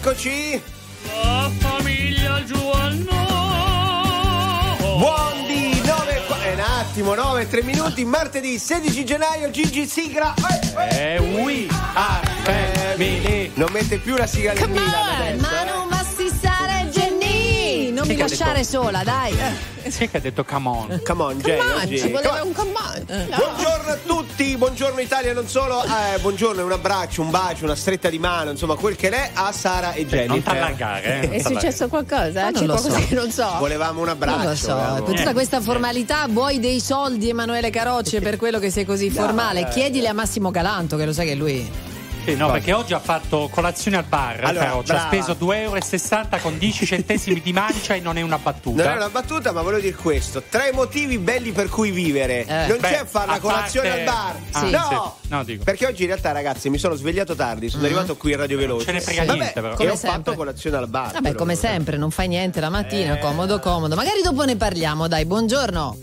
Eccoci. La famiglia Giovanno. Buon di 9 qua- eh, un attimo, 9 3 minuti, martedì 16 gennaio Gigi sigla. Eh, eh. E we are family. Non mette più la sigla del Come Milan on, adesso. eh. Mi lasciare detto? sola, dai. Sì che ha detto come on. Come on, Jay, Come on, oggi. ci voleva Come on. un come on. No. Buongiorno a tutti, buongiorno Italia, non solo. Eh, buongiorno, un abbraccio, un bacio, una stretta di mano, insomma, quel che l'è a Sara e Jennifer. Non t'allargare, eh. È successo qualcosa? Non C'è lo qualcosa so. che non so. Volevamo un abbraccio. Non lo so, volevamo- per tutta questa formalità vuoi dei soldi Emanuele Carocci per quello che sei così formale? Chiedili a Massimo Galanto che lo sai che lui Sì, no, perché oggi ha fatto colazione al bar, Allora, però ci ha speso 2,60 euro con 10 centesimi di mancia e non è una battuta. Non è una battuta, ma volevo dire questo: tre motivi belli per cui vivere. Eh. non Beh, c'è fare la colazione parte- al bar. Ah, Sì. No! sì. No, dico. Perché oggi in realtà, ragazzi, mi sono svegliato tardi, sono arrivato qui in Radio Veloce. ce ne frega Vabbè, niente, però. E Come ho sempre. fatto colazione al bar. Vabbè, come non- sempre, non fai niente la mattina, Eh. comodo comodo. Magari dopo ne parliamo, dai, buongiorno.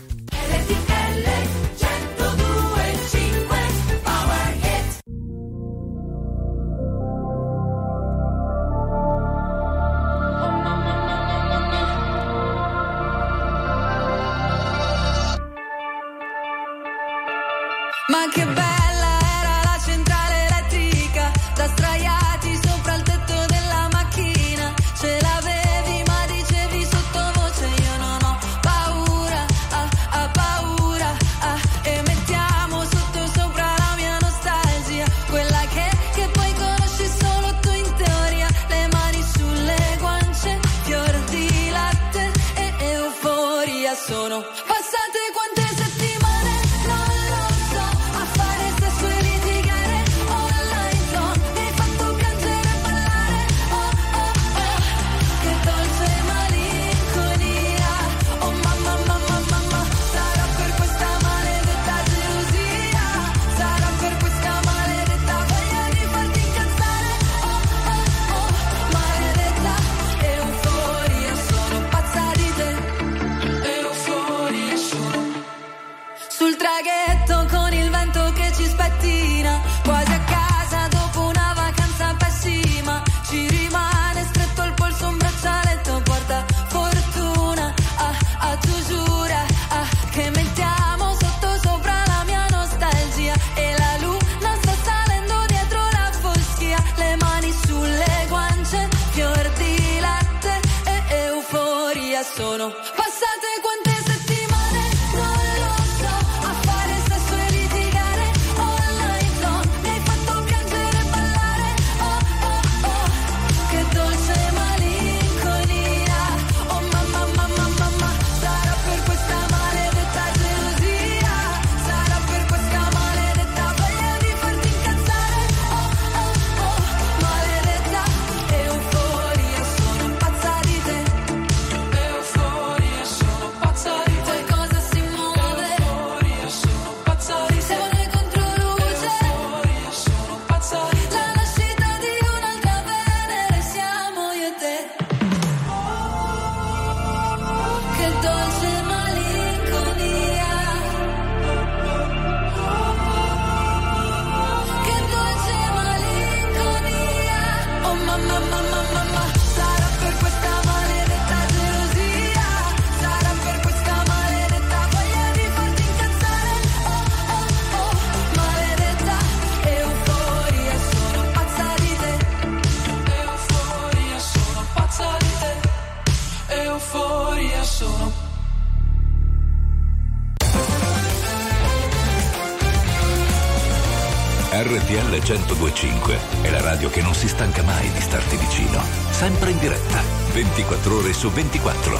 1025 è la radio che non si stanca mai di starti vicino. Sempre in diretta, 24 ore su 24.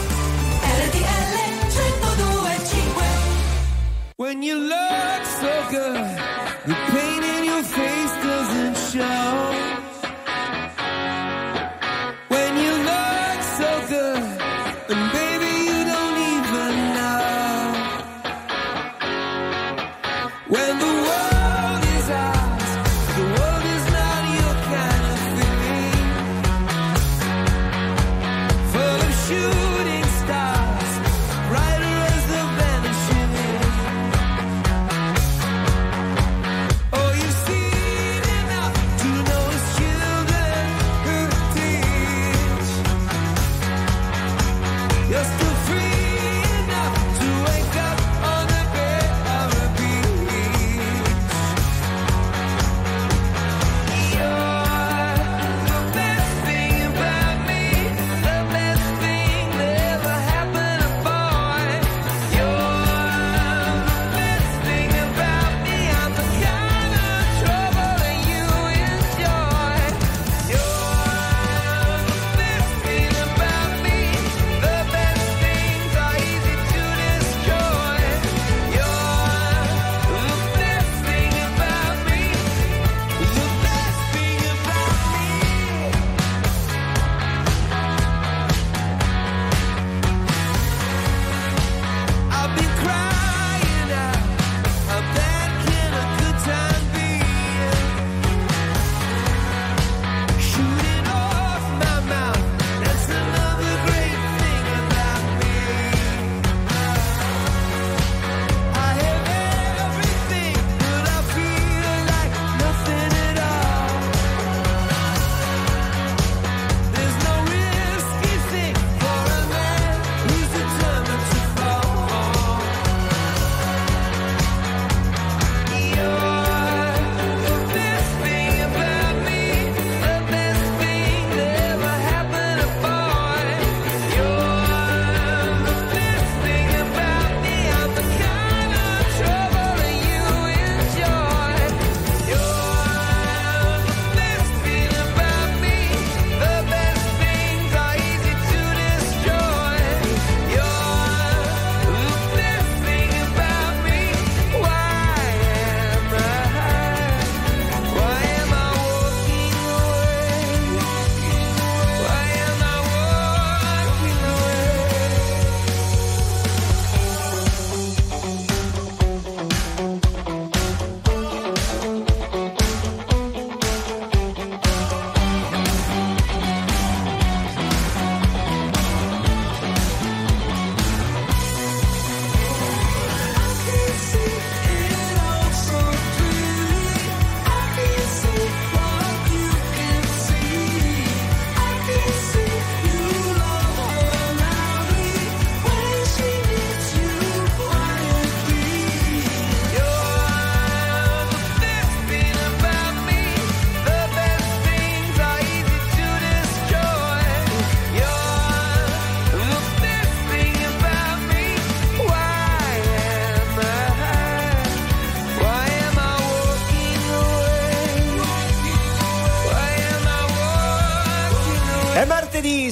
RTL 1025. When you look so good, the pain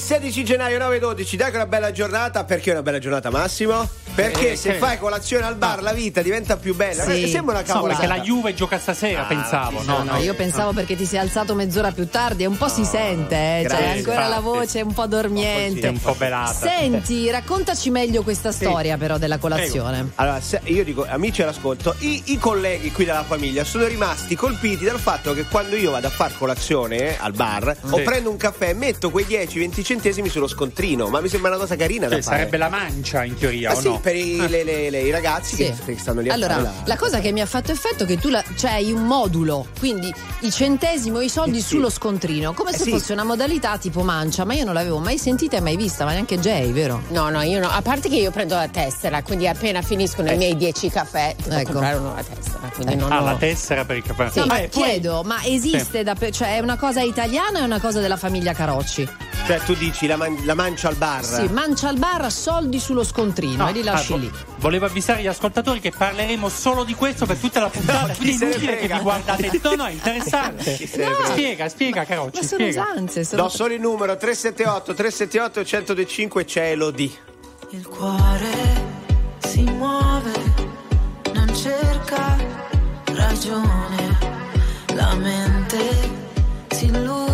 16 gennaio 9.12, dai che una bella giornata. Perché è una bella giornata, Massimo? Perché Eh, se che- fai colazione al bar la vita diventa più bella. Sì. Eh, Sembra una No, cavolata. perché la Juve gioca stasera, Ah, pensavo. sì, No, No, no. io pensavo perché ti sei alzato mezz'ora più tardi e un po' si sente, eh, grazie, cioè ancora la voce un po' È dormiente. un po' velata. Senti, raccontaci meglio questa storia però della colazione. Allora, se- io dico, amici all'ascolto, i, i colleghi qui della famiglia sono rimasti colpiti dal fatto che quando io vado a far colazione eh, al bar o prendo un caffè metto quei 10-20 centesimi sullo scontrino, ma mi sembra una cosa carina da Cioè, fare. sarebbe la mancia in teoria, Ah, o sì, no? Per i, le- le- le- i ragazzi Sì. che, che stanno lì a Allora, la cosa che mi ha fatto effetto è che tu la- cioè, hai un modulo, quindi i centesimi o i soldi Eh sì. sullo scontrino, come Eh se sì. fosse una modalità tipo mancia, ma io non l'avevo mai sentita e mai vista, ma neanche Jay, vero? No, no, io no. A parte che io prendo la tessera, quindi appena finiscono Eh. i miei 10 caffè, devo Ecco. comprare una tessera. Quindi non Ah, ho... la tessera per il caffè. No, ma Eh, poi- chiedo, ma esiste da cioè è una cosa italiana o è una cosa della famiglia Carocci? Cioè, tu dici la, man- la mancia al bar. Sì, mancia al bar, soldi sullo scontrino No, e li lasci ah, lì. Volevo avvisare gli ascoltatori che parleremo solo di questo per tutta la puntata. No, quindi ne inutile che vi guardate. No, no, è interessante. Frega. Spiega, spiega, Carocci. Ma sono spiega. usanze, sono Do solo il numero 378 378 1025 c'è Elodie. Il cuore si muove, non cerca ragione, la mente si illude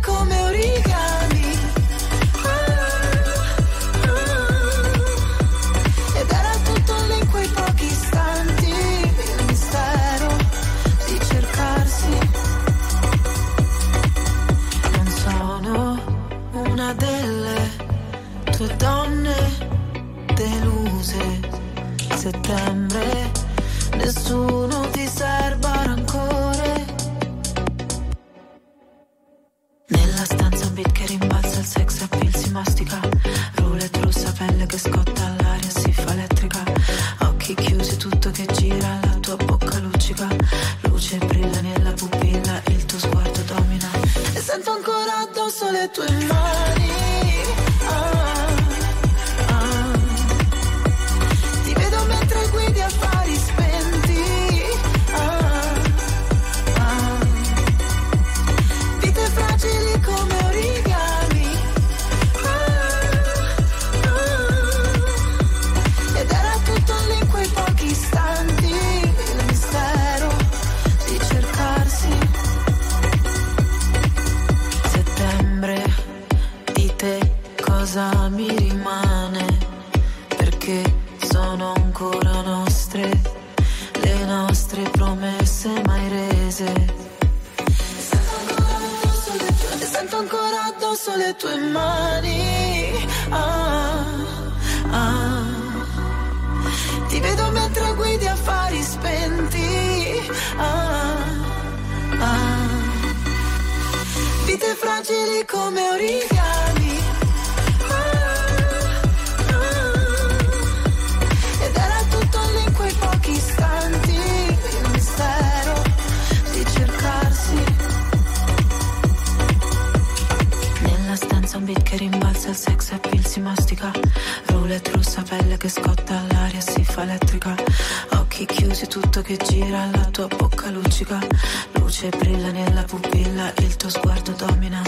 come origami Ah, ah. ed era tutto lì in quei pochi istanti il mistero di cercarsi non sono una delle tue donne deluse. Settembre, nessuno addosso le tutto che gira, la tua bocca luccica. Luce brilla nella pupilla, il tuo sguardo domina.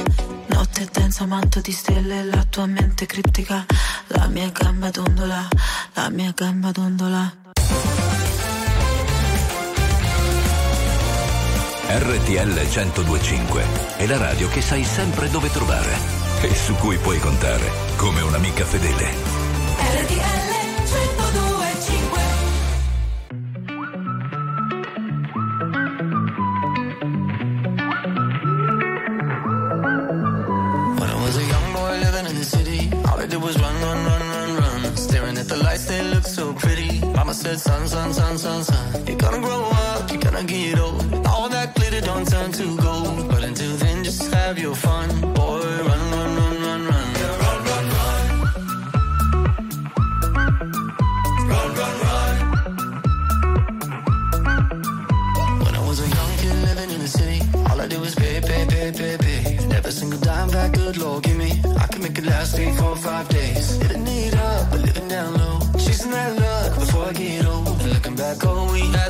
Notte densa, manto di stelle, la tua mente criptica. La mia gamba dondola, la mia gamba dondola. RTL 1025 è la radio che sai sempre dove trovare e su cui puoi contare come un'amica fedele. RTL said, son, son, son, son, son. You're gonna grow up, you're gonna get old. All that glitter don't turn to gold. But until then, just have your fun, boy. Run, run, run, run, run. Run, run, run. Run, run, run. When I was a young kid living in the city, all I did was pay, pay, pay, pay, pay. Every single dime that good Lord give me, I can make it last three, four, five days. Didn't And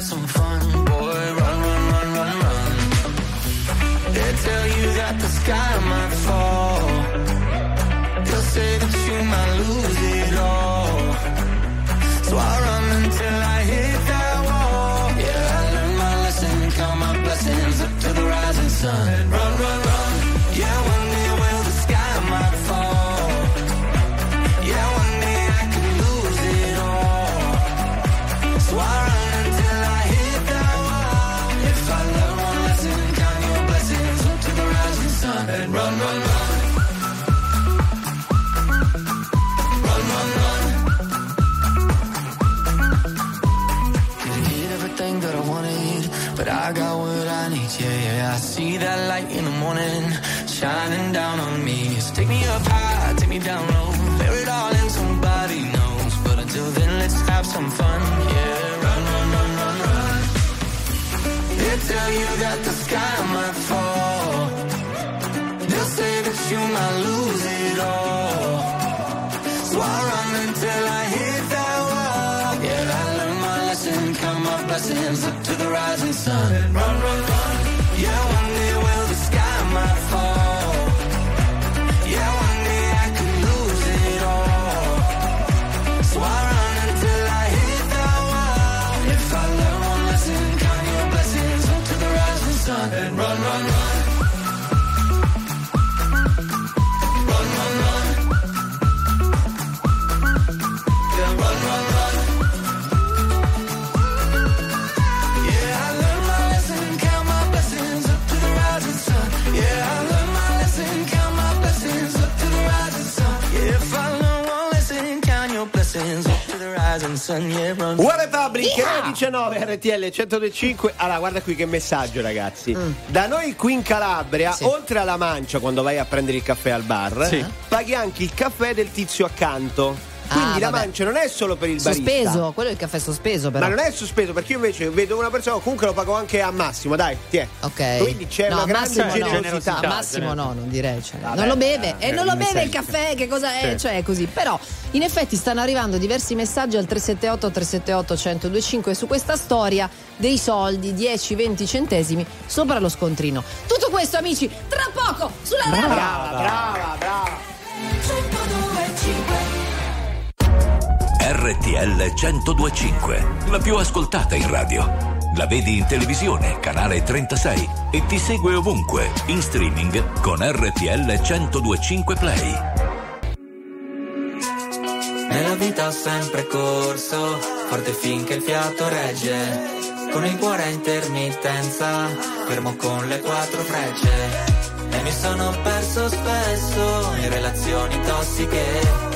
shining down on me. So take me up high, take me down low, bear it all and somebody knows. But until then, let's have some fun. Yeah, run, run, run, run, run. They tell you that the sky might fall. Rising sun. Yeah, run. One Republic 19 RTL 105 allora guarda qui che messaggio ragazzi da noi qui in Calabria Sì. oltre alla mancia quando vai a prendere il caffè al bar Sì. paghi anche il caffè del tizio accanto quindi Ah, la mancia non è solo per il barista Sospeso, quello è il caffè sospeso però. ma non è sospeso perché io invece vedo una persona comunque lo pago anche a massimo dai ti è Ok. quindi c'è No, una grande Massimo no. generosità A Massimo no, non direi. cioè, Vabbè, non lo beve. eh, e non lo beve il senso. caffè, che cosa è? Sì. Cioè, è così. Però, in effetti, stanno arrivando diversi messaggi al 378 378 1025 su questa storia dei soldi, 10-20 centesimi sopra lo scontrino. Tutto questo, amici, tra poco sulla radio. brava brava brava RTL 1025, la più ascoltata in radio. La vedi in televisione, canale 36 e ti segue ovunque, in streaming con RTL 1025 Play. Nella vita ho sempre corso, forte finché il fiato regge. Con il cuore a intermittenza, fermo con le quattro frecce. E mi sono perso spesso in relazioni tossiche.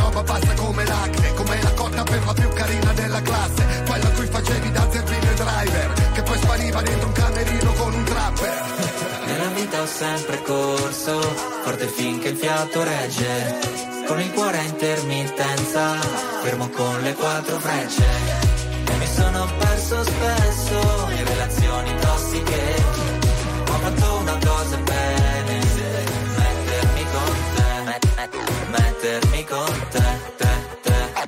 La più carina della classe Quella a cui facevi da zerbino e driver Che poi spariva dentro un camerino con un trapper Nella vita ho sempre corso, forte finché il fiato regge. Con il cuore a intermittenza, fermo con le quattro frecce. E mi sono perso spesso in relazioni tossiche. Ho fatto una cosa bene, mettermi con te, met- met- mettermi con te,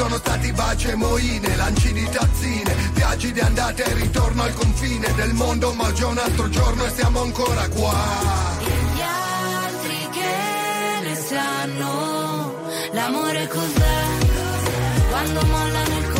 Sono stati baci e moine, lanci di tazzine, viaggi di andata e ritorno al confine del mondo, ma già un altro giorno e siamo ancora qua. Gli altri che ne sanno l'amore cos'è? Quando mollano il colpo,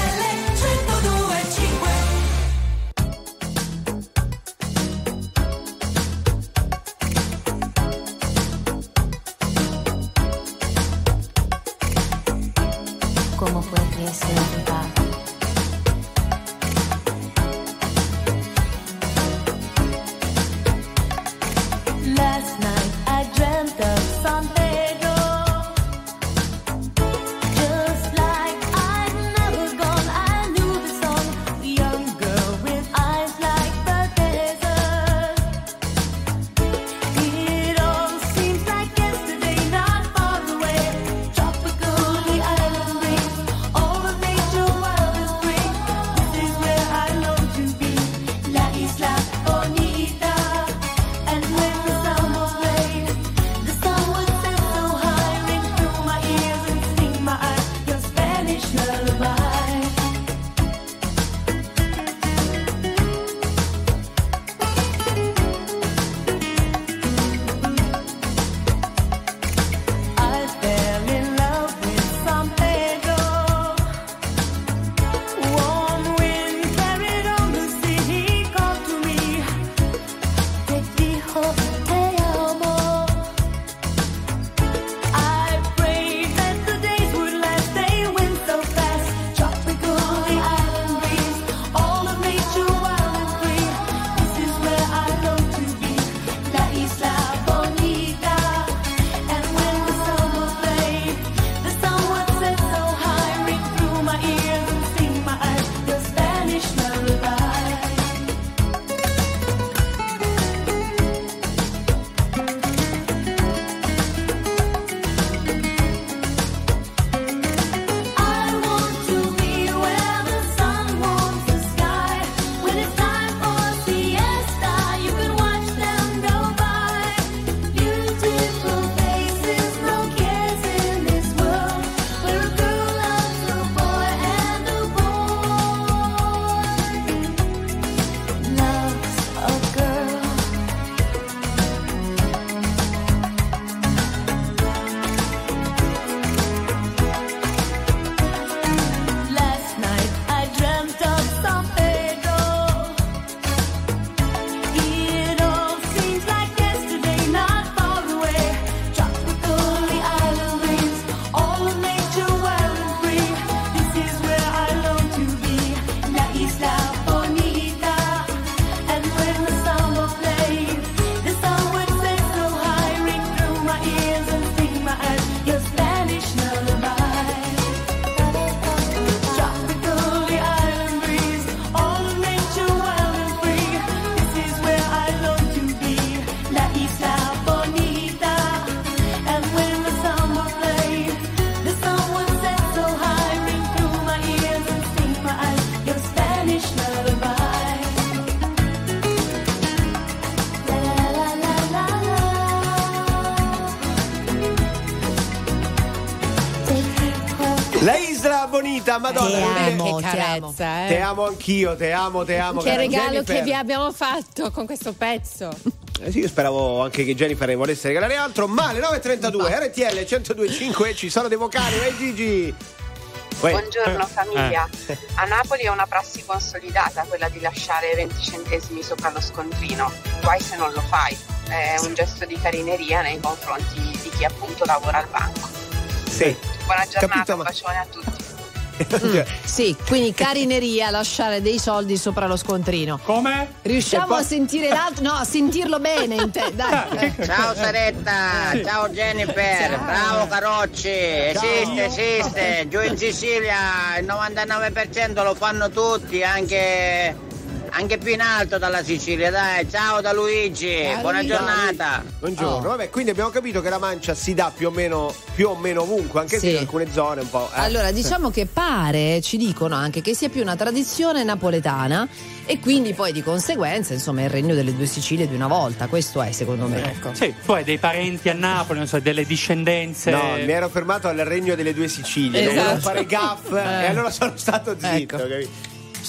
madonna. Te veramente- amo, che carezza, eh. Te amo anch'io, te amo, te amo. Che regalo Jennifer. che vi abbiamo fatto con questo pezzo. Eh sì, io speravo anche che Jennifer ne volesse regalare altro, ma alle 9.32 RTL 102.5 ci sono dei vocali, vai Gigi! Uè. Buongiorno famiglia. Eh. A Napoli è una prassi consolidata quella di lasciare 20 centesimi sopra lo scontrino. Guai se non lo fai. È un gesto di carineria nei confronti di chi appunto lavora al banco. Sì. Buona giornata, Capito, un bacione a tutti. Sì, quindi carineria lasciare dei soldi sopra lo scontrino. Come? Riusciamo poi- a sentire l'altro? No, a sentirlo bene in te. Dai. eh. Ciao Saretta, ciao Jennifer, Ciao. bravo Carocci, esiste, esiste, giù in Sicilia il 99% lo fanno tutti, anche, anche più in alto dalla Sicilia, dai, ciao da Luigi, Ciao, buona Luigi. giornata. Buongiorno, Oh. vabbè, quindi abbiamo capito che la mancia si dà più o meno, più o meno ovunque, anche se Sì. in alcune zone un po'. eh. Allora, diciamo che pare, ci dicono anche che sia più una tradizione napoletana e quindi poi di conseguenza, insomma, è il regno delle due Sicilie di una volta. Questo è, secondo me. Ecco. Sì, tu hai dei parenti a Napoli, non so, delle discendenze. No, mi ero fermato al regno delle due Sicilie, non Esatto. volevo fare gaff Eh. e allora sono stato zitto, Ecco. capito?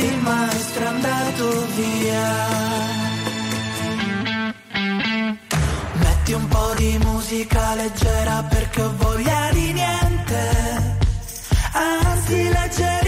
il maestro è andato via. Metti un po' di musica leggera perché ho voglia di niente, anzi leggerissima.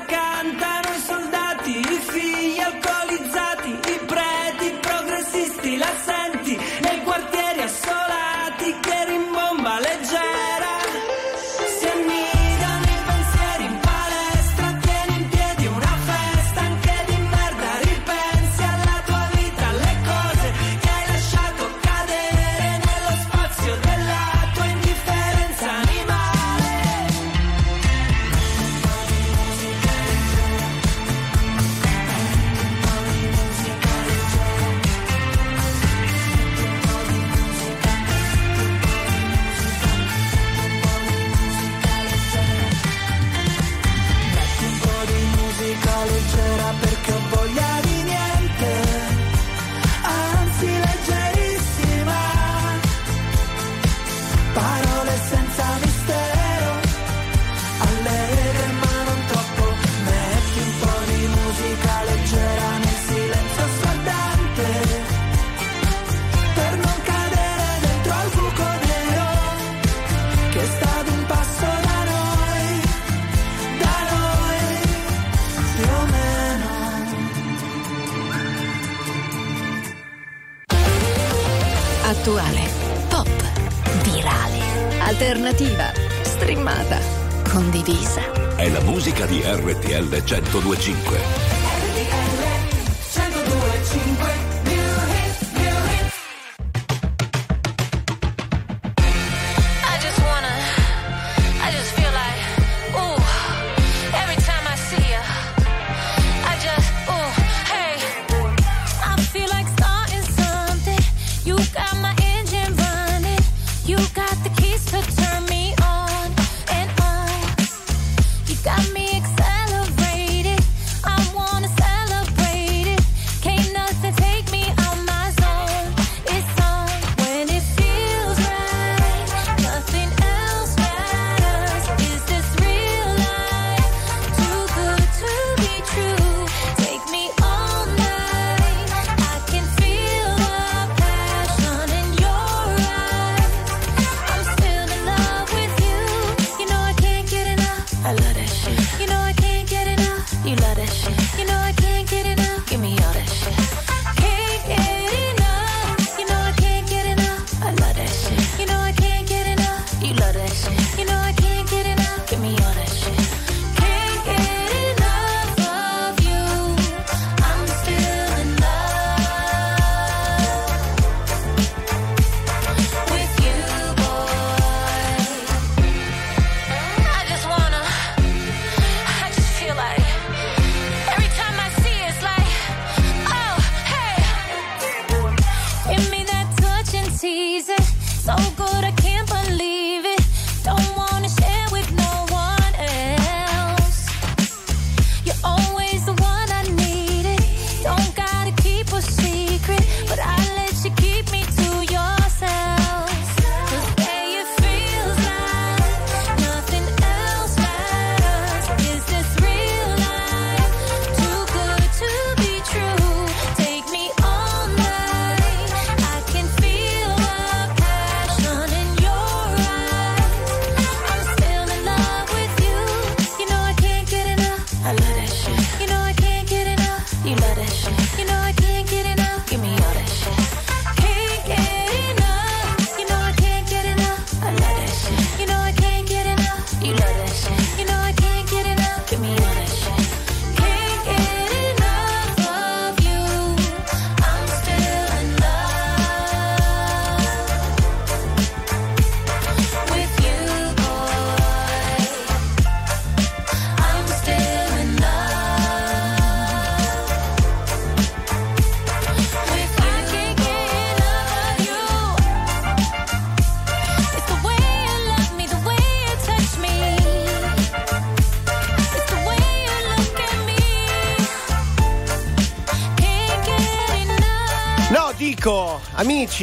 supermercati, la RTL 1025. I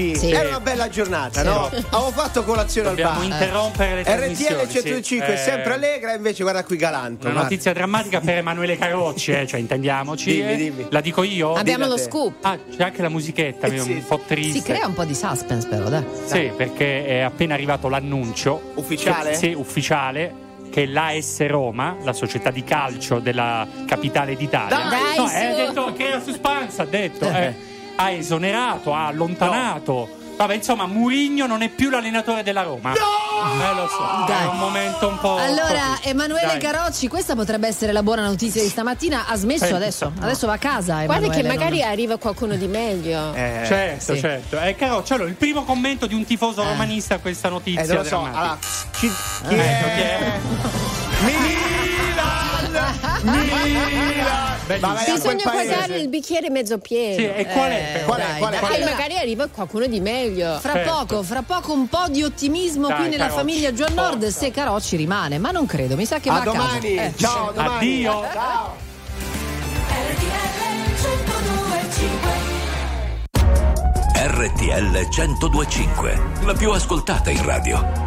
amici, Sì. era una bella giornata, Sì. no? Avevo fatto colazione Dobbiamo al bar. interrompere le RTL trasmissioni, 105 è sì. sempre Eh, allegra, invece guarda qui galanto. Una ma- notizia drammatica per Emanuele Carocci, eh, cioè intendiamoci. Dimmi, eh. dimmi. La dico io? Abbiamo Dilla lo te. scoop. Ah, c'è anche la musichetta, Eh, un po' triste. Si crea un po' di suspense, però, dai. Sì, perché è appena arrivato l'annuncio. Ufficiale? Che- sì, ufficiale. Che l'AS Roma, la società di calcio della capitale d'Italia, Dai, no, su. eh, ha detto che era suspense, ha detto, eh, ha esonerato, ha allontanato. Vabbè, insomma, Murigno non è più l'allenatore della Roma. Eh, lo so, Dai. è un momento un po'. Allora, un po' Emanuele Dai. Carocci, questa potrebbe essere la buona notizia di stamattina. Ha smesso Eh, adesso. no. Adesso va a casa. Guarda Emanuele, che magari non- arriva qualcuno di meglio. Eh, Certo, sì. certo. Eh, Carocci, allora, il primo commento di un tifoso Eh. romanista a questa notizia. eh, non lo so. Allora, chi, chi Ecco, è? chi è? Milan! Milan! Bellissimo. A Bisogna guardare il bicchiere mezzo pieno. Sì, e qual è? Eh? Qual è? dai, Qual è? Qual è? Allora, magari arriva qualcuno di meglio. Fra Certo. poco, fra poco un po' di ottimismo Dai, qui nella Carocci, famiglia Giovanni Nord forza. se Carocci rimane, ma non credo, mi sa che va A a casa. domani. Eh. Ciao, a domani. Addio. Ciao. RTL 1025, la più ascoltata in radio.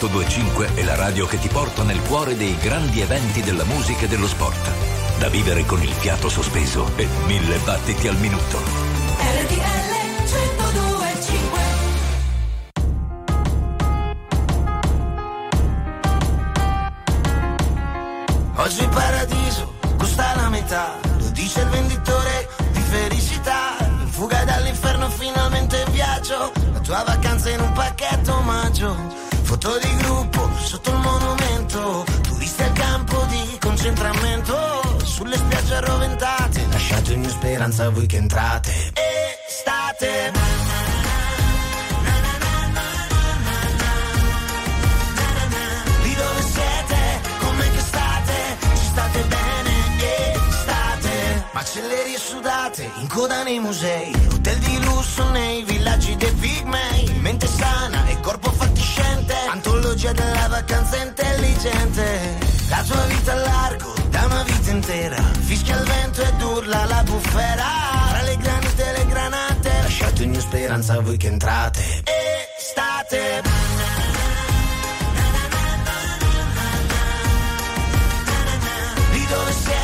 1025 è la radio che ti porta nel cuore dei grandi eventi della musica e dello sport. Da vivere con il fiato sospeso e mille battiti al minuto. RTL 1025 Oggi il paradiso costa la metà, lo dice il venditore di felicità. In fuga dall'inferno finalmente in viaggio, la tua vacanza in un pacchetto omaggio. Foto di gruppo sotto il monumento, turisti al campo di concentramento. Sulle spiagge arroventate, lasciate ogni speranza voi che entrate. E state. Macellerie sudate, in coda nei musei, hotel di lusso nei villaggi dei pigmei, mente sana e corpo fatiscente, antologia della vacanza intelligente. La tua vita a largo, da una vita intera, fischia il vento ed urla la bufera. Tra le granite e le granate, lasciate ogni speranza a voi che entrate. Estate. Lì dove siete,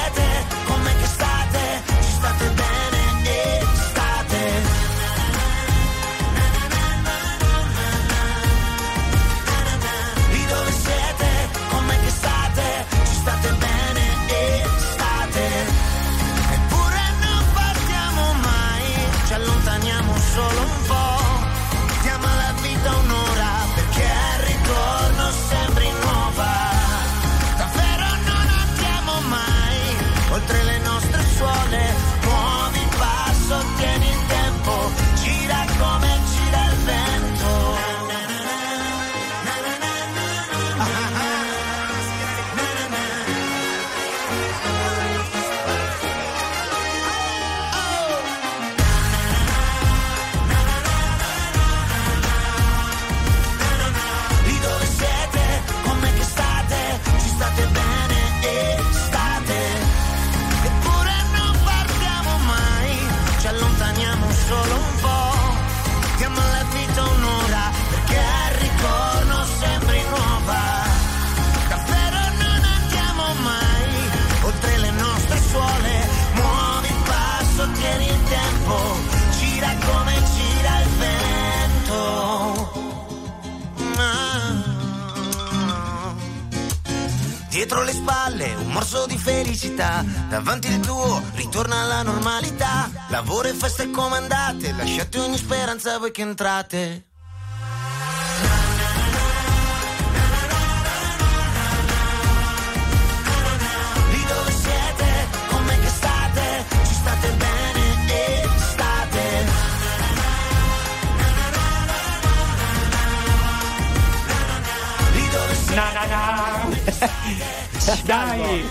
morso di felicità, davanti il tuo ritorna alla normalità. Lavoro e feste comandate, lasciate ogni speranza voi che entrate. Dai,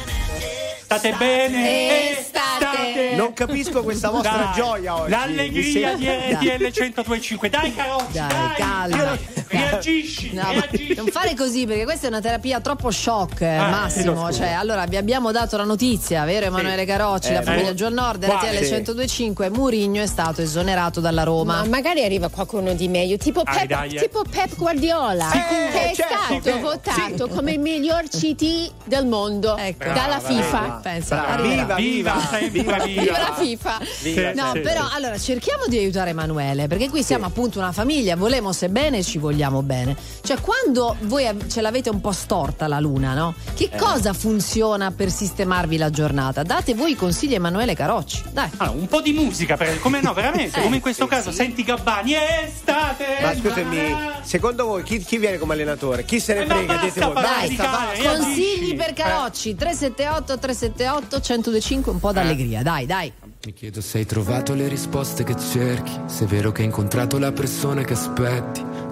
state bene? E state. Non capisco questa vostra Dai, gioia oggi. L'allegria di sembra- RTL 1025. Dai, Carocci, Dai, dai. calma. Reagisci, No, reagisci. non fare così perché questa è una terapia troppo shock, eh, Ah, Massimo. Cioè, allora vi abbiamo dato la notizia, vero Emanuele Carocci, Eh, la eh. famiglia John Nord, Quale? RTL Sì. 102.5, Murigno è stato esonerato dalla Roma. Ma magari arriva qualcuno di meglio, tipo Dai, Pep, dai, eh. tipo Pep Guardiola, Sicuro, che è certo, stato votato come il miglior CT del mondo Ecco. dalla Brava, FIFA. Brava, arriverà. viva, Viva, viva, viva. viva. Viva la FIFA! Sì, No, sì. però allora cerchiamo di aiutare Emanuele, perché qui siamo appunto una famiglia, volemo se bene e ci vogliamo bene. Cioè, quando voi ce l'avete un po' storta la luna, no? Che Eh. cosa funziona per sistemarvi la giornata? Date voi i consigli a Emanuele Carocci. Dai. Allora, un po' di musica, per- come no, veramente, Eh, come in questo caso, senti Gabbani, estate! Ma scusami, secondo voi chi, chi viene come allenatore? Chi se ne Eh, frega? basta Dite voi. basta. cane, reagisci. Consigli per Carocci 378 378 1025 un po' d'allegria. Dai, dai. Mi chiedo se hai trovato le risposte che cerchi, se è vero che hai incontrato la persona che aspetti.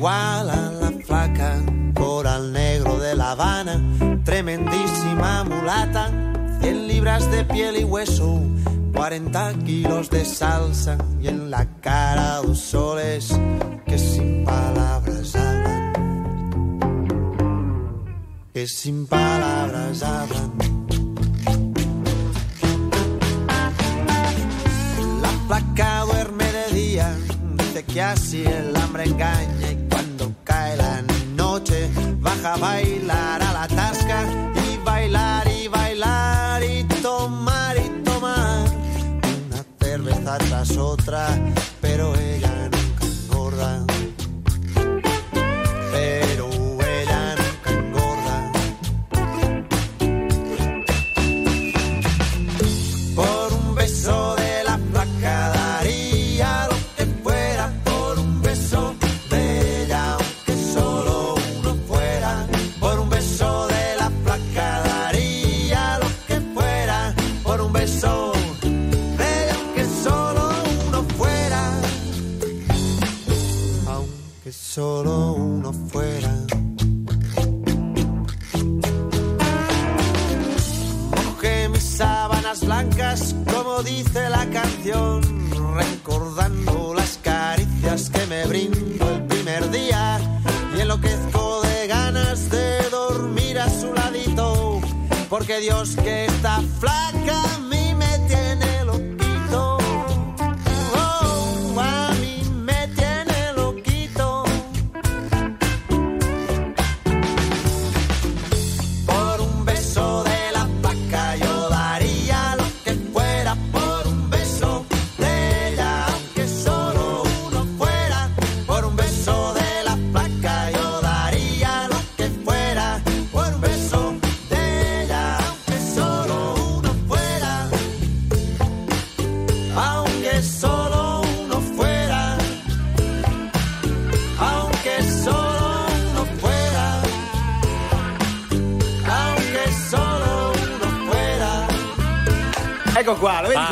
Igual a la flaca, coral negro de La Habana, tremendísima mulata, 100 libras de piel y hueso, 40 kilos de salsa y en la cara dos soles que sin palabras hablan, que sin palabras hablan. La placa duerme de día, dice que así el hambre engaña bailar a la tasca y bailar y bailar y tomar y tomar. Una cerveza tras otra, dice la canción, recordando las caricias que me brindó el primer día. Y enloquezco de ganas de dormir a su ladito, porque Dios que está flaca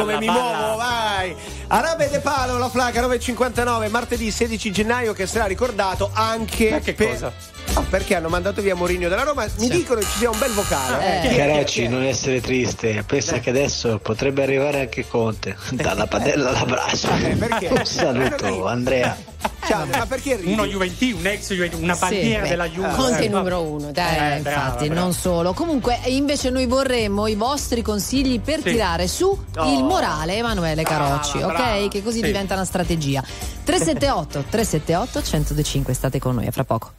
vedi Balla, come mi muovo? Vai! Arabe De Palo, la flaca 9.59, martedì 16 gennaio che sarà ricordato anche Ma che per- cosa? Ah, Perché hanno mandato via Mourinho della Roma? Mi dicono che ci sia un bel vocale. eh. Chi Carocci, è? non essere triste, pensa che adesso potrebbe arrivare anche Conte. Dalla padella all'abbraccio. Eh, perché? Un saluto, Andrea. Ciao, ma perché ridi? Uno Juventino, un ex Juventino, una Sì, bandiera beh, della Juve. Conte Eh, numero uno, dai. Eh, Eh, infatti, brava. non solo. Comunque, invece, noi vorremmo i vostri consigli per Sì. tirare su Oh. il morale Emanuele Carocci, Brava, ok? brava. Che così Sì. diventa una strategia. 378 378 1025, state con noi a fra poco.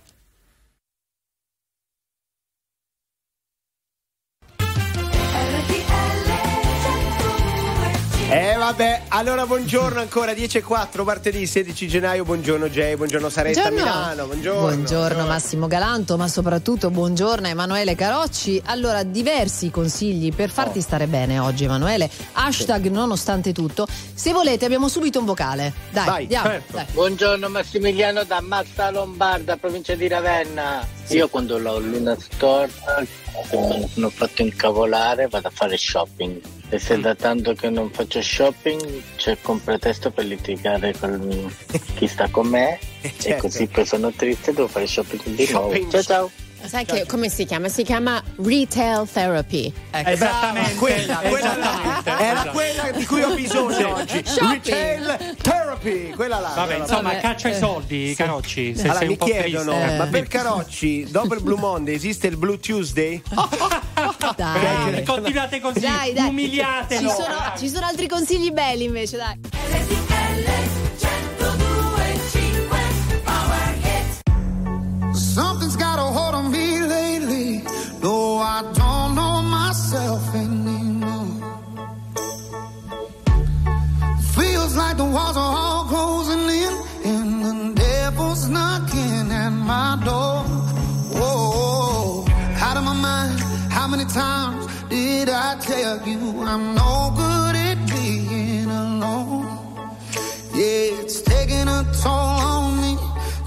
Vabbè, allora buongiorno ancora 10 e 4, martedì 16 gennaio, buongiorno Jay, buongiorno Saretta Buongiorno. Milano, buongiorno. Buongiorno Massimo Galanto, ma soprattutto buongiorno Emanuele Carocci. Allora, diversi consigli per farti Oh. stare bene oggi, Emanuele. Hashtag nonostante tutto. Se volete, abbiamo subito un vocale. Dai, Vai, andiamo. certo. dai. Buongiorno Massimiliano da Mazza Lombarda, provincia di Ravenna. Io quando l'ho Luna Store mi ho fatto incavolare, vado a fare shopping. E se da tanto che non faccio shopping c'è un pretesto per litigare con chi sta con me e certo. così poi sono triste devo fare shopping di nuovo. Shopping. Ciao ciao! Sai che, come si chiama? Si chiama retail therapy. Ecco. Esattamente. Quella, quella là, esattamente, era quella di cui ho bisogno oggi. Shopping. Retail therapy, quella là. Vabbè, insomma, Vabbè, caccia i eh, soldi, sì. Carocci. Se Allora sei mi chiedono, triste. ma per Carocci, dopo il Blue Monday esiste il Blue Tuesday? Dai. Eh, Continuate così, Dai, dai. umiliatelo. Ci sono, ci sono altri consigli belli invece, dai. No, I don't know myself anymore. Feels like the walls are all closing in, and the devil's knocking at my door. Whoa, out of my mind. How many times did I tell you I'm no good at being alone? Yeah, it's taking a toll.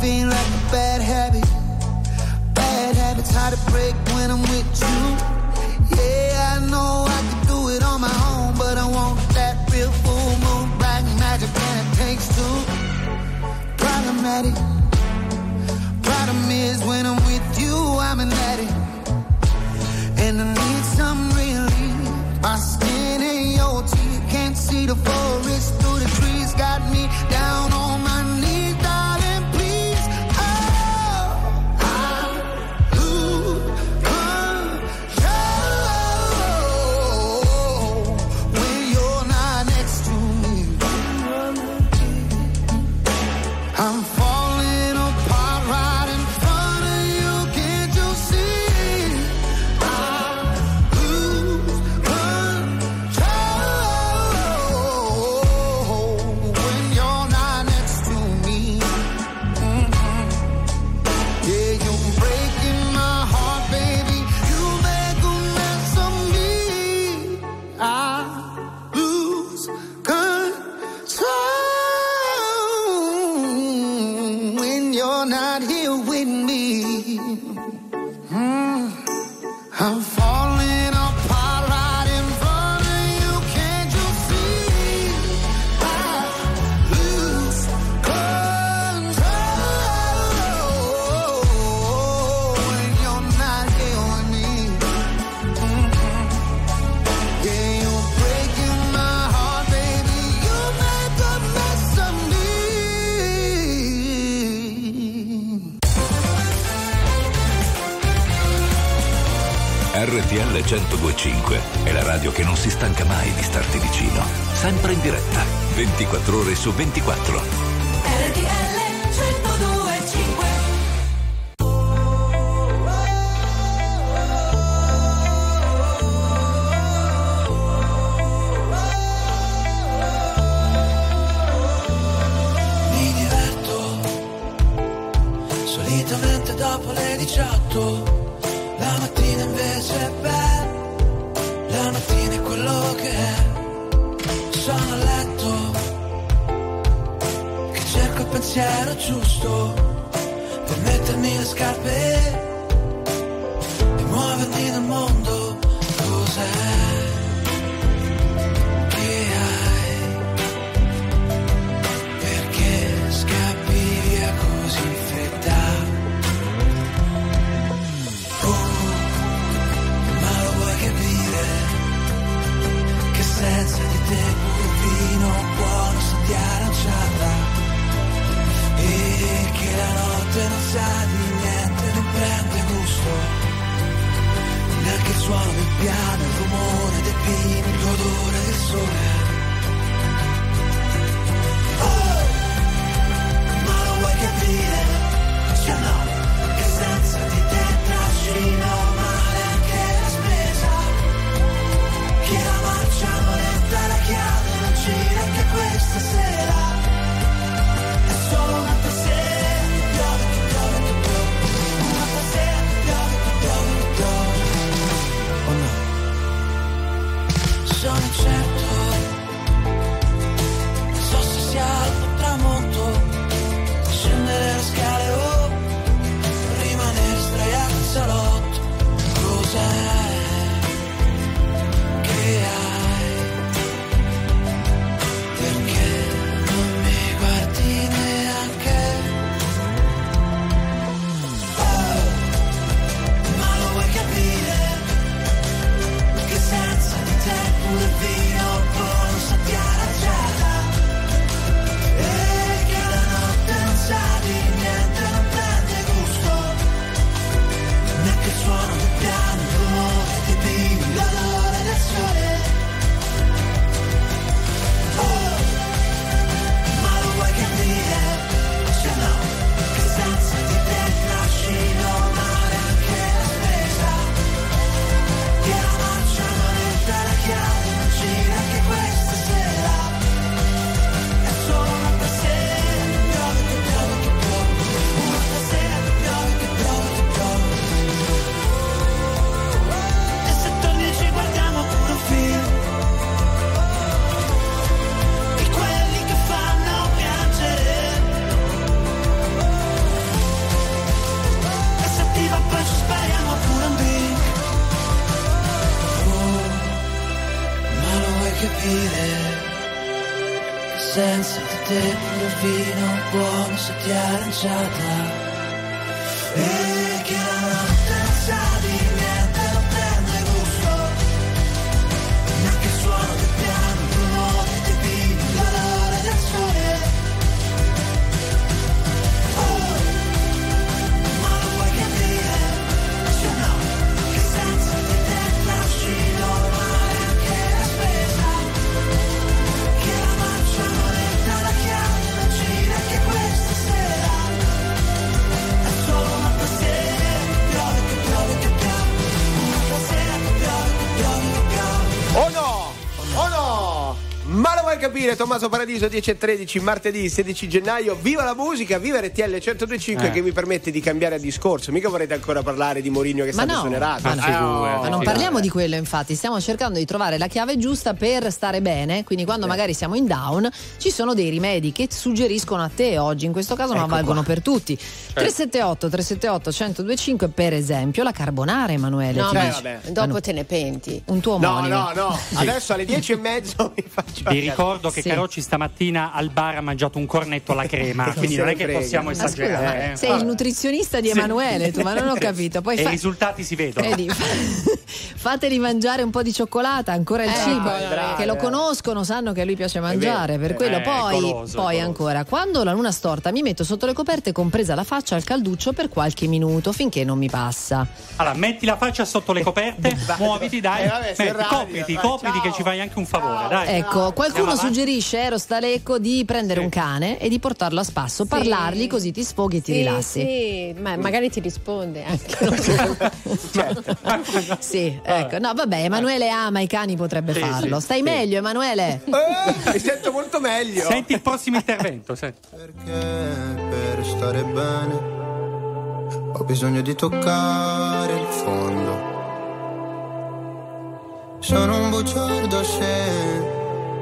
Body like a bad habit. Bad habits hard to break when I'm with you. Yeah, I know I can do it on my own, but I want that real full moon, black magic, and it takes two. Problematic. 1025 è la radio che non si stanca mai di starti vicino. Sempre in diretta, 24 ore su 24. RTL 1025 Mi diverto solitamente dopo le 18. La mattina invece è bella, la mattina è quello che è. Sono a letto, che cerco il pensiero giusto per mettermi le scarpe e muovermi nel mondo. Buono sa di aranciata E che la notte non sa di niente, non prende gusto Neanche il suono del piano, il rumore dei pini, l'odore del sole. Oh, ma lo vuoi capire? Cioè no, che senza di te trascino anche senza di te il vino buono se ti è aranciata. E Ma lo vuoi capire, Tommaso Paradiso 10 e 13, martedì 16 gennaio. Viva la musica, viva RTL 1025 Eh. che mi permette di cambiare discorso. Mica vorrete ancora parlare di Mourinho che Ma stato no, esonerato. ma no. Ah, Ma non parliamo di quello, infatti, stiamo cercando di trovare la chiave giusta per stare bene. Quindi, quando magari siamo in down, ci sono dei rimedi che suggeriscono a te oggi. In questo caso, ma Ecco valgono qua. per tutti. 378 378 1025, per esempio, la carbonara, Emanuele. No, ti ma dice. dopo te ne penti. Un tuo No, omonimo. no, no. Adesso alle 10 e mezzo mi faccio Vi ricordo che Sì. Carocci stamattina al bar ha mangiato un cornetto alla crema, quindi non è che possiamo Ma scusa, esagerare. eh. sei il nutrizionista di Sì. Emanuele, tu, ma non ho capito. Poi e fa- i risultati si vedono. Vedi, fateli mangiare un po' di cioccolata, ancora il Eh, cibo, bravo. che lo conoscono, sanno che a lui piace mangiare, per quello Eh, poi, goloso, poi goloso. ancora, quando la luna storta mi metto sotto le coperte compresa la faccia al calduccio per qualche minuto finché non mi passa. Allora, metti la faccia sotto le coperte, muoviti, dai. Eh, vabbè, Metti, radio, copriti, copriti ciao. che ci fai anche un favore, dai. Ecco, qualcuno Andiamo avanti. suggerisce, Ero Stalecco, di prendere un cane e di portarlo a spasso, parlargli così ti sfoghi e ti Sì, rilassi. sì, ma magari ti risponde anche. non so. Sì, ecco. No, vabbè, Emanuele ama i cani, potrebbe Sì, farlo. sì, Stai sì. meglio, Emanuele? Eh, mi sento molto meglio. Senti il prossimo intervento. senti. per stare bene ho bisogno di toccare il fondo. Sono un bugiardo se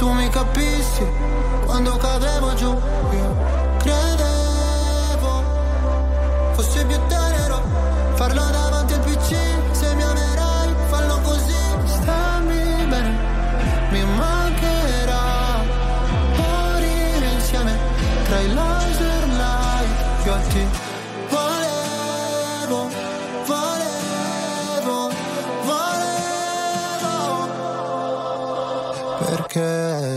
tu mi capissi quando cadevo giù. Io credevo fosse più tenero farlo davanti al PC. Se mi amerai, fallo così, stammi bene, mi mancherà morire insieme tra i laser light io a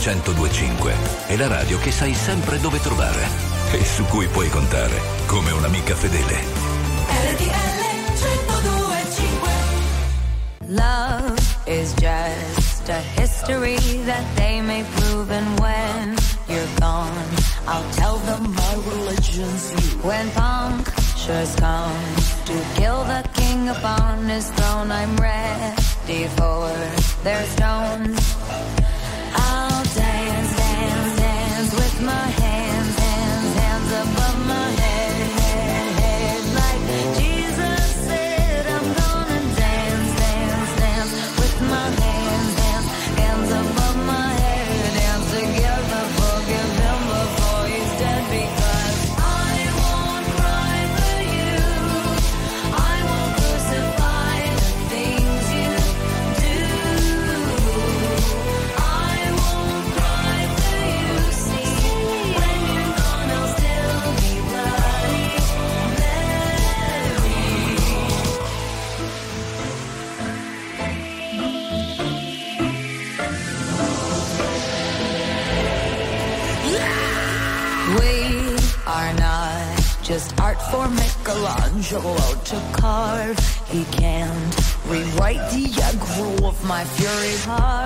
1025 è la radio che sai sempre dove trovare e su cui puoi contare come un'amica fedele. Love is just a history that they may prove, and when you're gone, I'll tell them my religion's you. When punctures come to kill the king upon his throne, I'm ready for their stones. I'll dance, dance, dance with my my fury heart.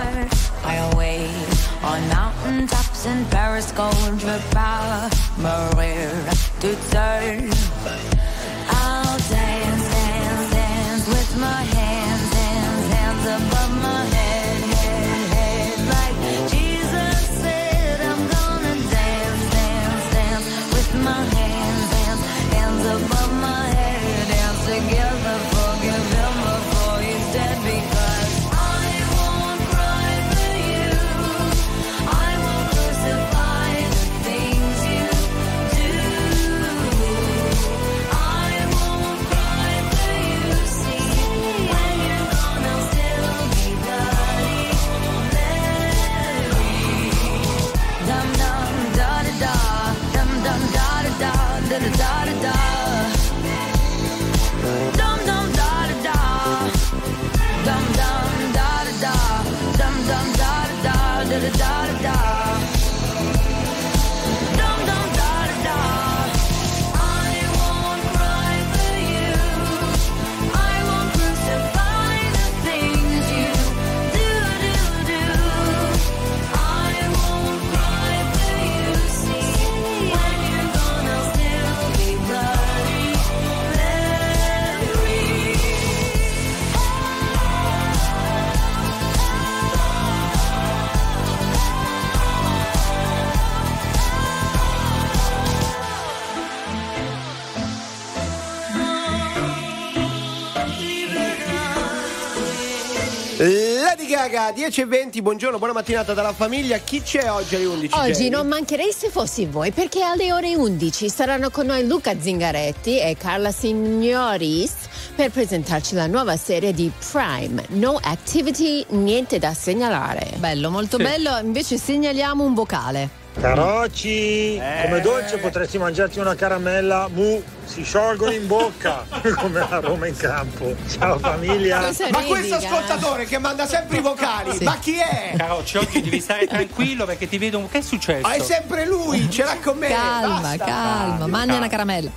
10.20, buongiorno, buona mattinata dalla famiglia. Chi c'è oggi alle 11? Oggi Jenny? non mancherei se fossi voi, perché alle ore 11 saranno con noi Luca Zingaretti e Carla Signoris per presentarci la nuova serie di Prime, No Activity, niente da segnalare. Bello, molto sì. bello, invece segnaliamo un vocale. Caroci, eh. come dolce eh. potresti mangiarti una caramella mu si sciolgono in bocca, come a Roma in campo. Ciao famiglia. Ma questo ascoltatore che manda sempre i vocali, ma chi è? Carocci, oggi devi stare tranquillo perché ti vedo. Che è successo? Ah, è sempre lui, ce l'ha con me. Calma, Basta. calma, mandi una caramella.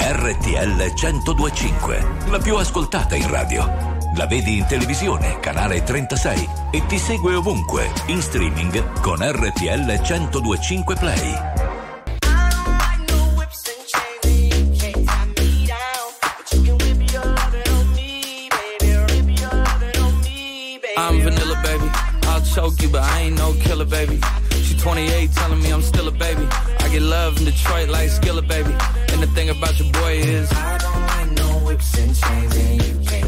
RTL 1025, la più ascoltata in radio. La vedi in televisione, canale 36 e ti segue ovunque, in streaming con RTL 1025 Play. I'm vanilla, baby. I'll choke you, but I ain't no killer, baby. She 28, telling me I'm still a baby. I get love in Detroit like Skilla, baby. And the thing about your boy is, I don't like no whips and chains, and you can't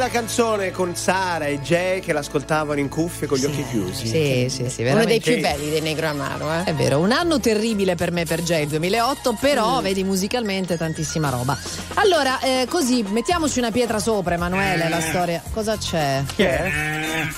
bella canzone con Sara e Jay che l'ascoltavano in cuffie con gli occhi chiusi. Sì, sì, sì, Uno veramente. dei più belli dei Negro Amaro, eh. È vero, un anno terribile per me per Jay il 2008, però Mm. vedi musicalmente tantissima roba. Allora, eh, così mettiamoci una pietra sopra, Emanuele, la storia. Cosa c'è? Chi è?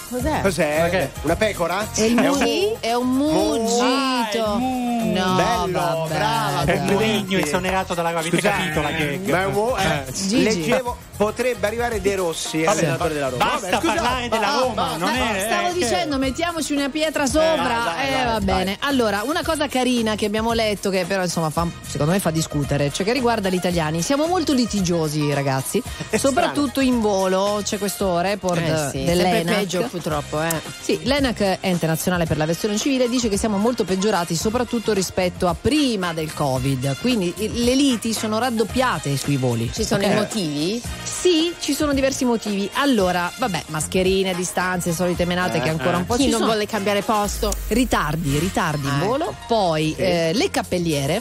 Cos'è? Cos'è? Una pecora? È, il È un mu? è un mugito. No, Bello, vabbè, brava. È Mourinho esonerato dalla avete Scusate, capito la che Ma è un uomo, eh, Gigi. leggevo, potrebbe arrivare De Rossi, Vabbè, allenatore della Roma. basta Vabbè, parlare della ah, Roma, non è- basta. Stavo Eh, che- dicendo, mettiamoci una pietra sopra. dai, eh, dai, va dai. bene. Allora, una cosa carina che abbiamo letto, che però insomma fa- secondo me fa discutere, cioè che riguarda gli italiani. Siamo molto litigiosi, ragazzi. Soprattutto in volo. C'è questo report Eh sì, dell'ENAC. peggio purtroppo, eh. Sì, l'ENAC, ente nazionale per l'aviazione civile, dice che siamo molto peggiorati soprattutto rispetto a prima del Covid. Quindi le liti sono raddoppiate sui voli. Ci sono Ok? i motivi? Sì, ci sono diversi motivi. Allora, vabbè, mascherine, distanze, solite menate che ancora un po' Chi ci non sono. vuole cambiare posto? Ritardi, ritardi in volo. Poi eh, le cappelliere.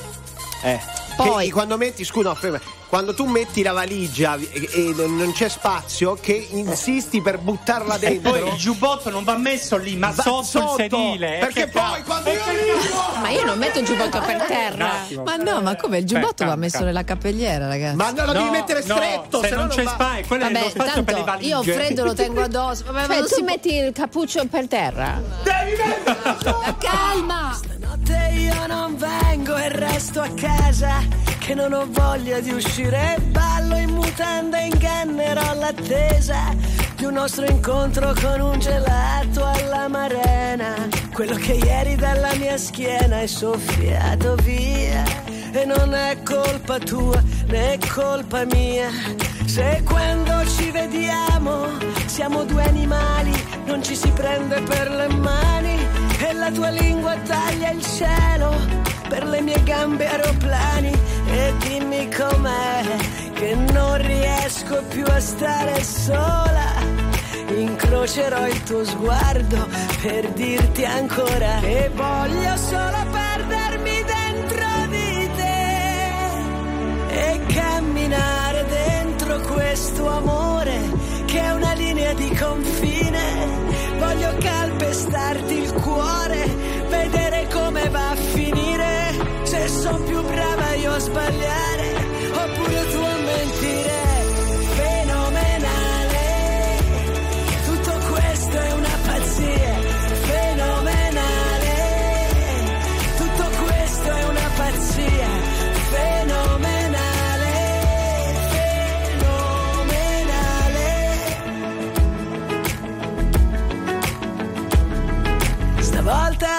Eh. Poi- Che quando metti, scusa, no, ferma. Quando tu metti la valigia e, e non c'è spazio, che insisti per buttarla E dentro. poi il giubbotto non va messo lì, ma sotto, sotto, il sedile. perché Eh, che poi quando io arrivo- Ma io non metto il giubbotto per terra. Ma no, ma come il giubbotto Aspetta, va messo nella cappelliera, ragazzi. Ma no, lo devi mettere stretto, se se no non c'è spazio, quello è lo spazio per le valigie. io freddo lo tengo addosso. Vabbè, ma Cioè, non tu si metti il cappuccio per terra. può- Calma! Notte io non vengo e resto a casa Che non ho voglia di uscire Ballo in mutanda e ingannerò l'attesa Di un nostro incontro con un gelato alla marena. Quello che ieri dalla mia schiena è soffiato via. E non è colpa tua né colpa mia. Se quando ci vediamo siamo due animali Non ci si prende per le mani la tua lingua taglia il cielo per le mie gambe aeroplani e dimmi com'è che non riesco più a stare sola. Incrocerò il tuo sguardo per dirti ancora che voglio solo perdermi dentro di te e camminare dentro questo amore che è una linea di confine. Voglio calpestarti il cuore, vedere come va a finire. Se sono più brava io a sbagliare,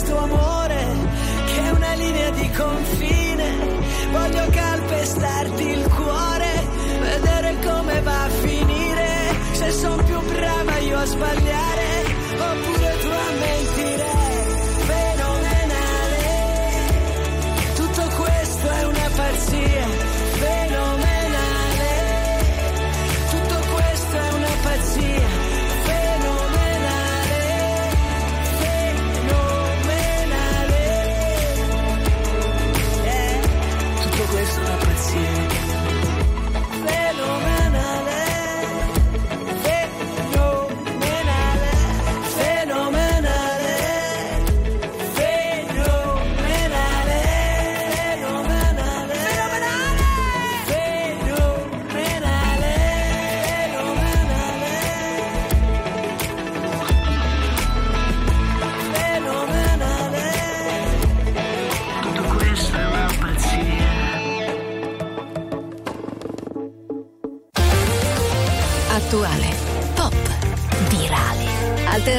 questo amore che è una linea di confine. Voglio calpestarti il cuore, vedere come va a finire. Se sono più brava io a sbagliare, oppure tu a mentire.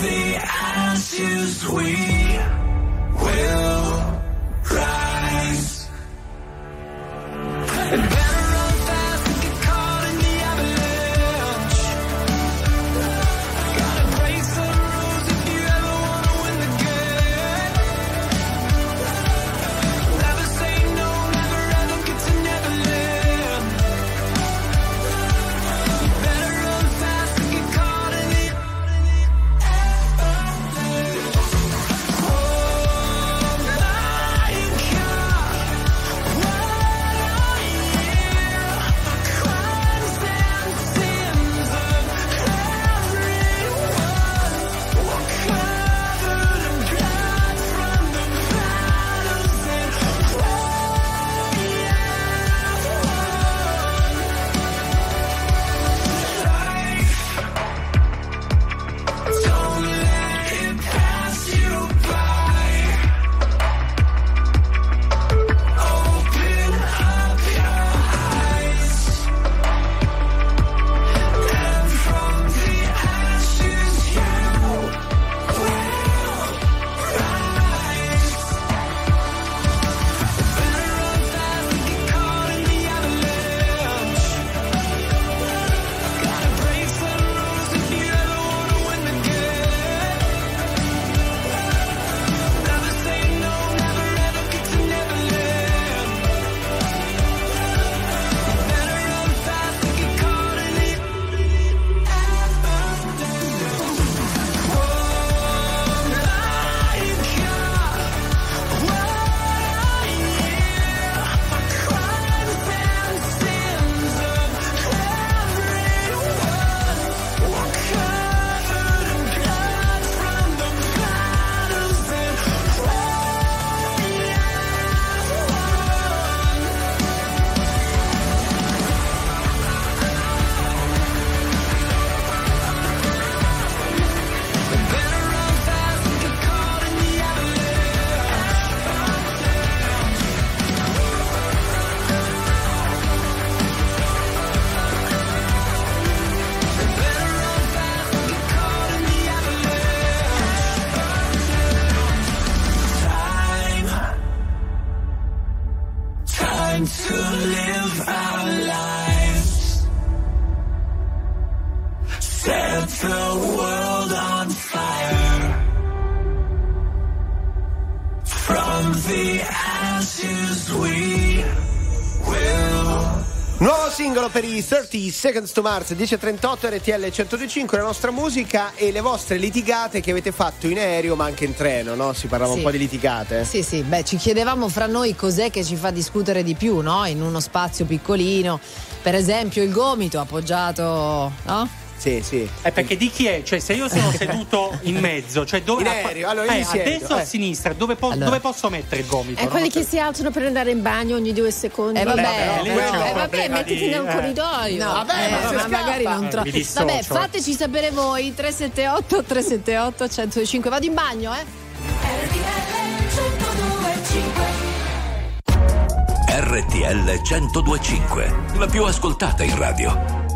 The ashes we will singolo per i 30 Seconds to Mars 10.38 RTL 125 la nostra musica e le vostre litigate che avete fatto in aereo ma anche in treno, no? Si parlava Sì. un po' di litigate. Sì, sì, beh, ci chiedevamo fra noi cos'è che ci fa discutere di più, no? In uno spazio piccolino. Per esempio il gomito appoggiato, no? Sì, sì. È perché di chi è? Cioè, se io sono seduto in mezzo, cioè dove In aereo, allora io eh, a siedo, destra o eh. a sinistra, dove, po- Allora. dove posso mettere il gomito? E no? quelli che si alzano per andare in bagno ogni due secondi. Eh, vabbè, Vabbè, eh, un no. Eh, vabbè, mettiti nel eh. corridoio. No, Vabbè, eh, ma scappa. magari non Eh, dissocio. Vabbè, fateci sapere voi 378 378 105. Vado in bagno, eh? RTL 1025, la più ascoltata in radio.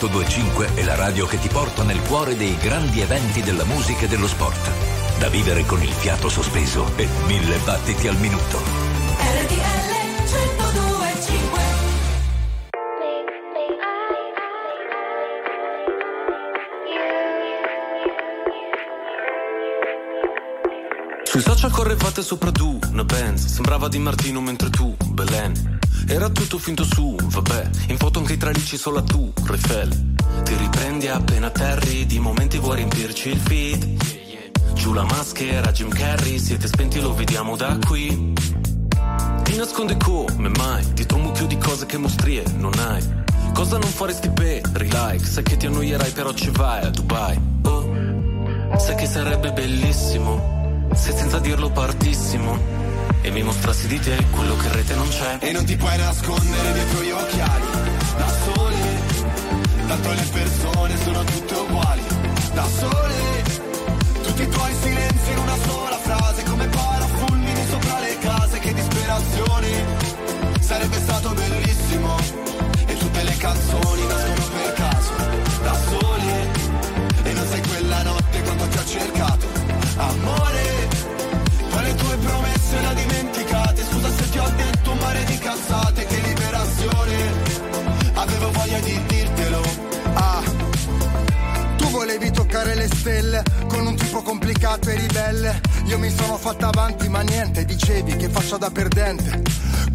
1025 è la radio che ti porta nel cuore dei grandi eventi della musica e dello sport. Da vivere con il fiato sospeso e mille battiti al minuto. RTL 1025 Sui social correvate sopra tu, una Benz Sembrava di Martino mentre tu, Belen Era tutto finto su, vabbè. In foto anche i tralicci solo a tu, Eiffel. Ti riprendi appena terri, di momenti vuoi riempirci il feed. Giù la maschera, Jim Carrey, siete spenti, lo vediamo da qui. Ti nasconde come mai, dietro un mucchio di cose che mostrie non hai. Cosa non faresti per like? Sai che ti annoierai, però ci vai a Dubai. Oh, sai che sarebbe bellissimo se senza dirlo partissimo. E mi mostrassi di te quello che in rete non c'è. E non ti puoi nascondere dietro gli occhiali, da sole. Tanto le persone sono tutte uguali, da sole. Tutti i tuoi silenzi in una sola Voglia di dirtelo Ah, tu volevi toccare le stelle con un tipo complicato e ribelle. Io mi sono fatta avanti, ma niente, dicevi che faccia da perdente.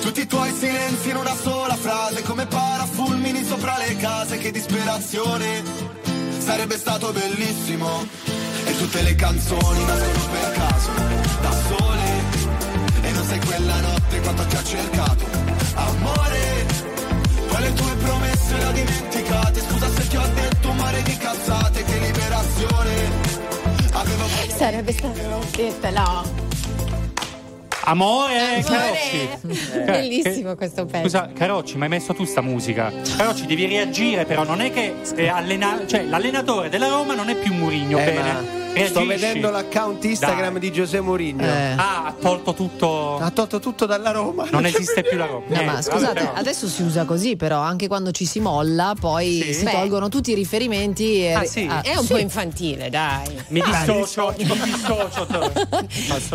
Tutti i tuoi silenzi in una sola frase, come parafulmini sopra le case, che disperazione. Sarebbe stato bellissimo. E tutte le canzoni nascono per caso, da sole. E non sei quella notte quando ti ho cercato, amore. Poi le tue promesse le ho dimenticate, scusa se ti ho detto un mare di cazzate, che liberazione. Avevo Sarebbe stato dirtelo. Amore, Amore. Carocci. Eh, Bellissimo questo pezzo. Scusa, Carocci, ma hai messo tu sta musica? Carocci, devi reagire, però non è che eh, allena- cioè, l'allenatore della Roma non è più Murigno, Eh, bene? ma. Sto vedendo l'account Instagram Dai. di José Mourinho. Eh. Ah, ha tolto tutto. Ha tolto tutto dalla Roma. Non esiste più la Roma. No, ma Niente, scusate, vabbè, però. adesso si usa così, però anche quando ci si molla, poi Sì. si Beh. tolgono tutti i riferimenti. E, Ah, sì? È un sì. po' infantile, dai. Mi dissocio, mi dissocio.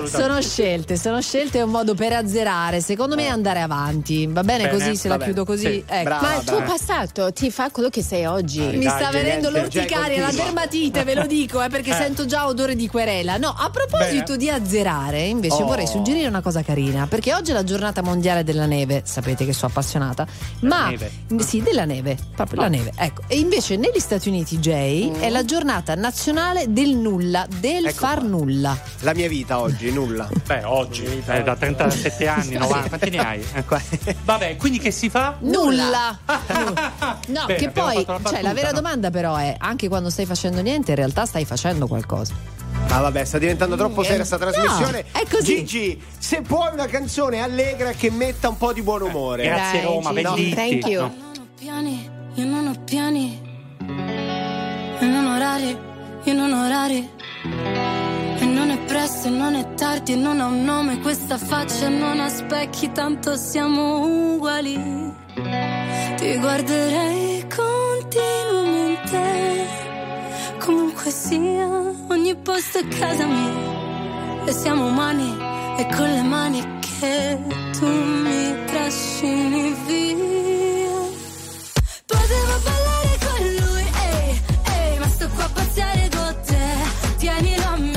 Sono scelte, sono scelte, è un modo per azzerare. Secondo me andare avanti. Va bene, Eh. Bene, così se la bene. chiudo così. Sì. Ecco. Brava, Ma il tuo passato ti fa quello che sei oggi. Mi Dai, sta venendo l'orticaria, la dermatite, ve lo dico, eh, perché Eh. sento già odore di querela. No, a proposito Bene. di azzerare, invece Oh. vorrei suggerire una cosa carina, perché oggi è la giornata mondiale della neve, sapete che sono appassionata, ma neve? sì, della neve, proprio la neve. Ecco, e invece negli Stati Uniti, Jay, è la giornata nazionale del nulla, del Ecco far qua. nulla. La mia vita oggi, nulla. Beh, oggi, eh, da 37 anni, 90, quanti ne hai? Vabbè, quindi che si fa? Nulla. No, Bene, che poi, la cioè, la vera no? domanda però è, anche quando stai facendo niente, in realtà stai facendo qualcosa. Ah vabbè, sta diventando troppo seria sta trasmissione. No, è così. Gigi, se puoi una canzone allegra che metta un po' di buon umore. Grazie Dai, Roma, Gigi. venditti. Thank you. No. piani, io non ho piani. E non orari, io non orari. E non è presto, e non è tardi, e non ha un nome questa faccia, non ha specchi, tanto siamo uguali. Ti guarderei continuamente, Comunque sia, ogni posto è casa mia. E siamo umani e con le mani che tu mi trascini via. Potevo ballare con lui, ehi, ehi, ma sto qua a passare con te. Tienilo a me.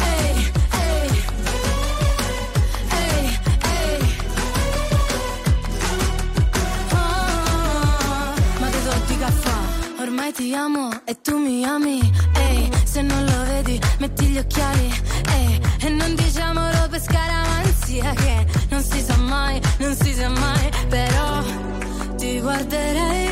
Ehi. Ehi, ehi. Ah, ma che do di caffè? Ormai ti amo e tu mi ami. Ehi, se non lo vedi, metti gli occhiali. Ehi, e non diciamolo per scaramanzia che non si sa mai, non si sa mai. Però ti guarderei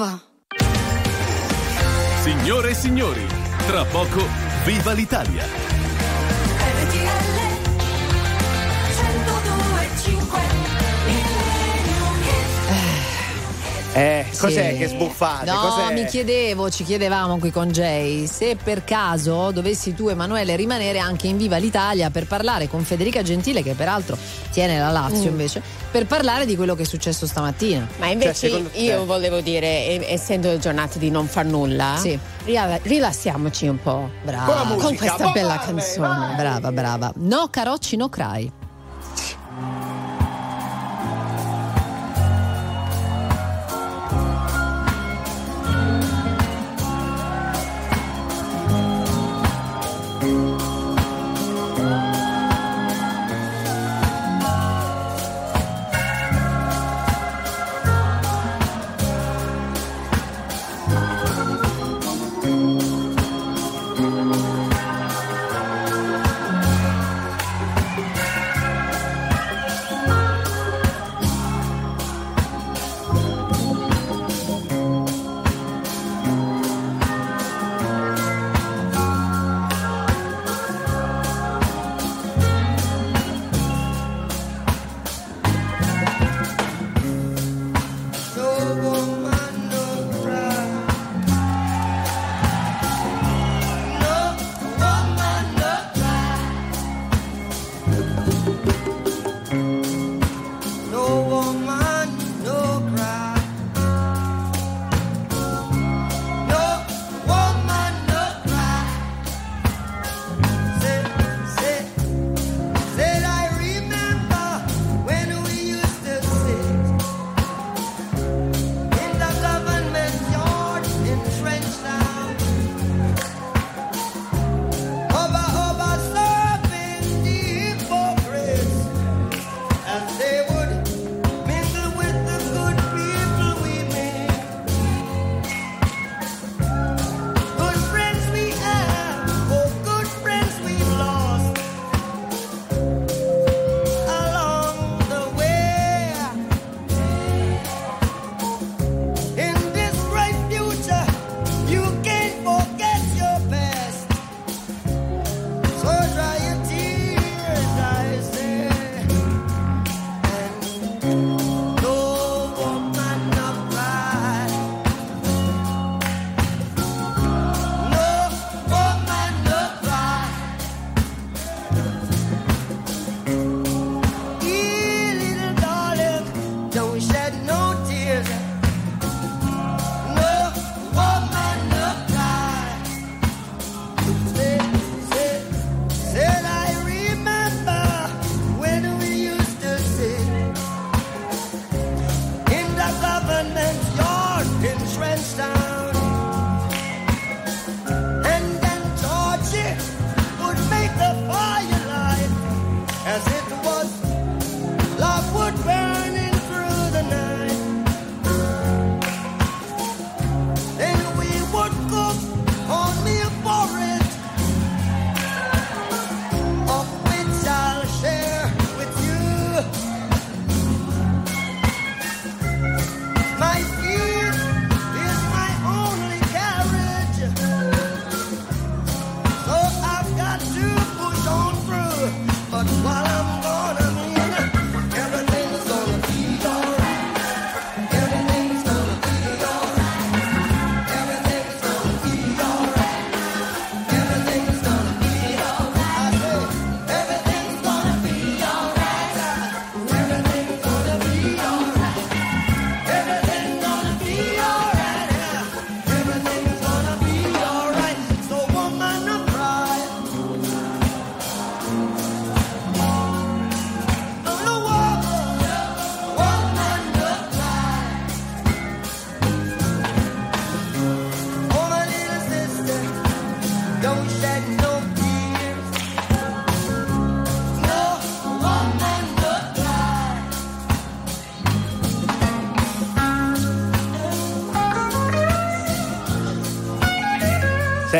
fa? Signore e signori, tra poco, viva l'Italia! Eh, cos'è Sì. che sbuffate? No, Cos'è? mi chiedevo, ci chiedevamo qui con Jay, se per caso dovessi tu Emanuele rimanere anche in Viva l'Italia per parlare con Federica Gentile, che peraltro tiene la Lazio Mm. invece, per parlare di quello che è successo stamattina. Ma invece io volevo dire, essendo giornata di non far nulla, Sì. rilassiamoci un po'. Brava. Con questa bella canzone. Brava, brava. No carocci, no cry.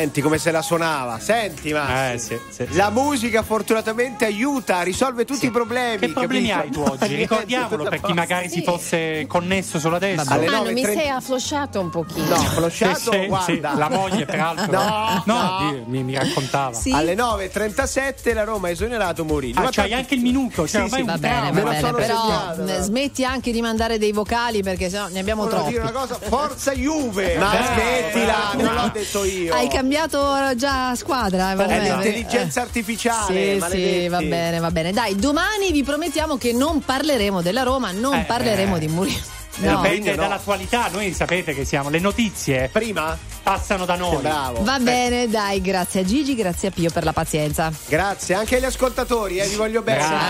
Senti come se la suonava, senti ma Eh, sì, sì, sì. la musica fortunatamente aiuta, risolve tutti i problemi. Che problemi capito? hai tu oggi? Ricordiamolo per chi magari si fosse connesso solo adesso. Alle Ah, non 9.30 mi sei afflosciato un pochino. No, Sì, flosciato, sì, guarda. sì, la moglie peraltro. No, no. Dio, mi, mi raccontava. Sì. Alle 9.37 la Roma ha esonerato Murillo. Ah, Ma c'hai tanto- anche il minuto, cioè Sì, sì, Va bene, va bene, sono però segnato, eh, no. smetti anche di mandare dei vocali perché sennò ne abbiamo Volevo troppi. dire una cosa, forza Juve! Ma Ma Eh, smettila, eh, non l'ho detto io. Hai cambiato già squadra? È Emanuele? l'intelligenza artificiale. Sì, sì, va bene, va bene. Dai, domani vi promettiamo che non parleremo della Roma, non Eh, parleremo eh. di Murillo. No. No. Dipende no. dall'attualità, noi sapete che siamo, le notizie Prima? passano da noi. Bravo. Va bene, dai, grazie a Gigi, grazie a Pio per la pazienza. Grazie, anche agli ascoltatori, eh, vi voglio bene. Grazie.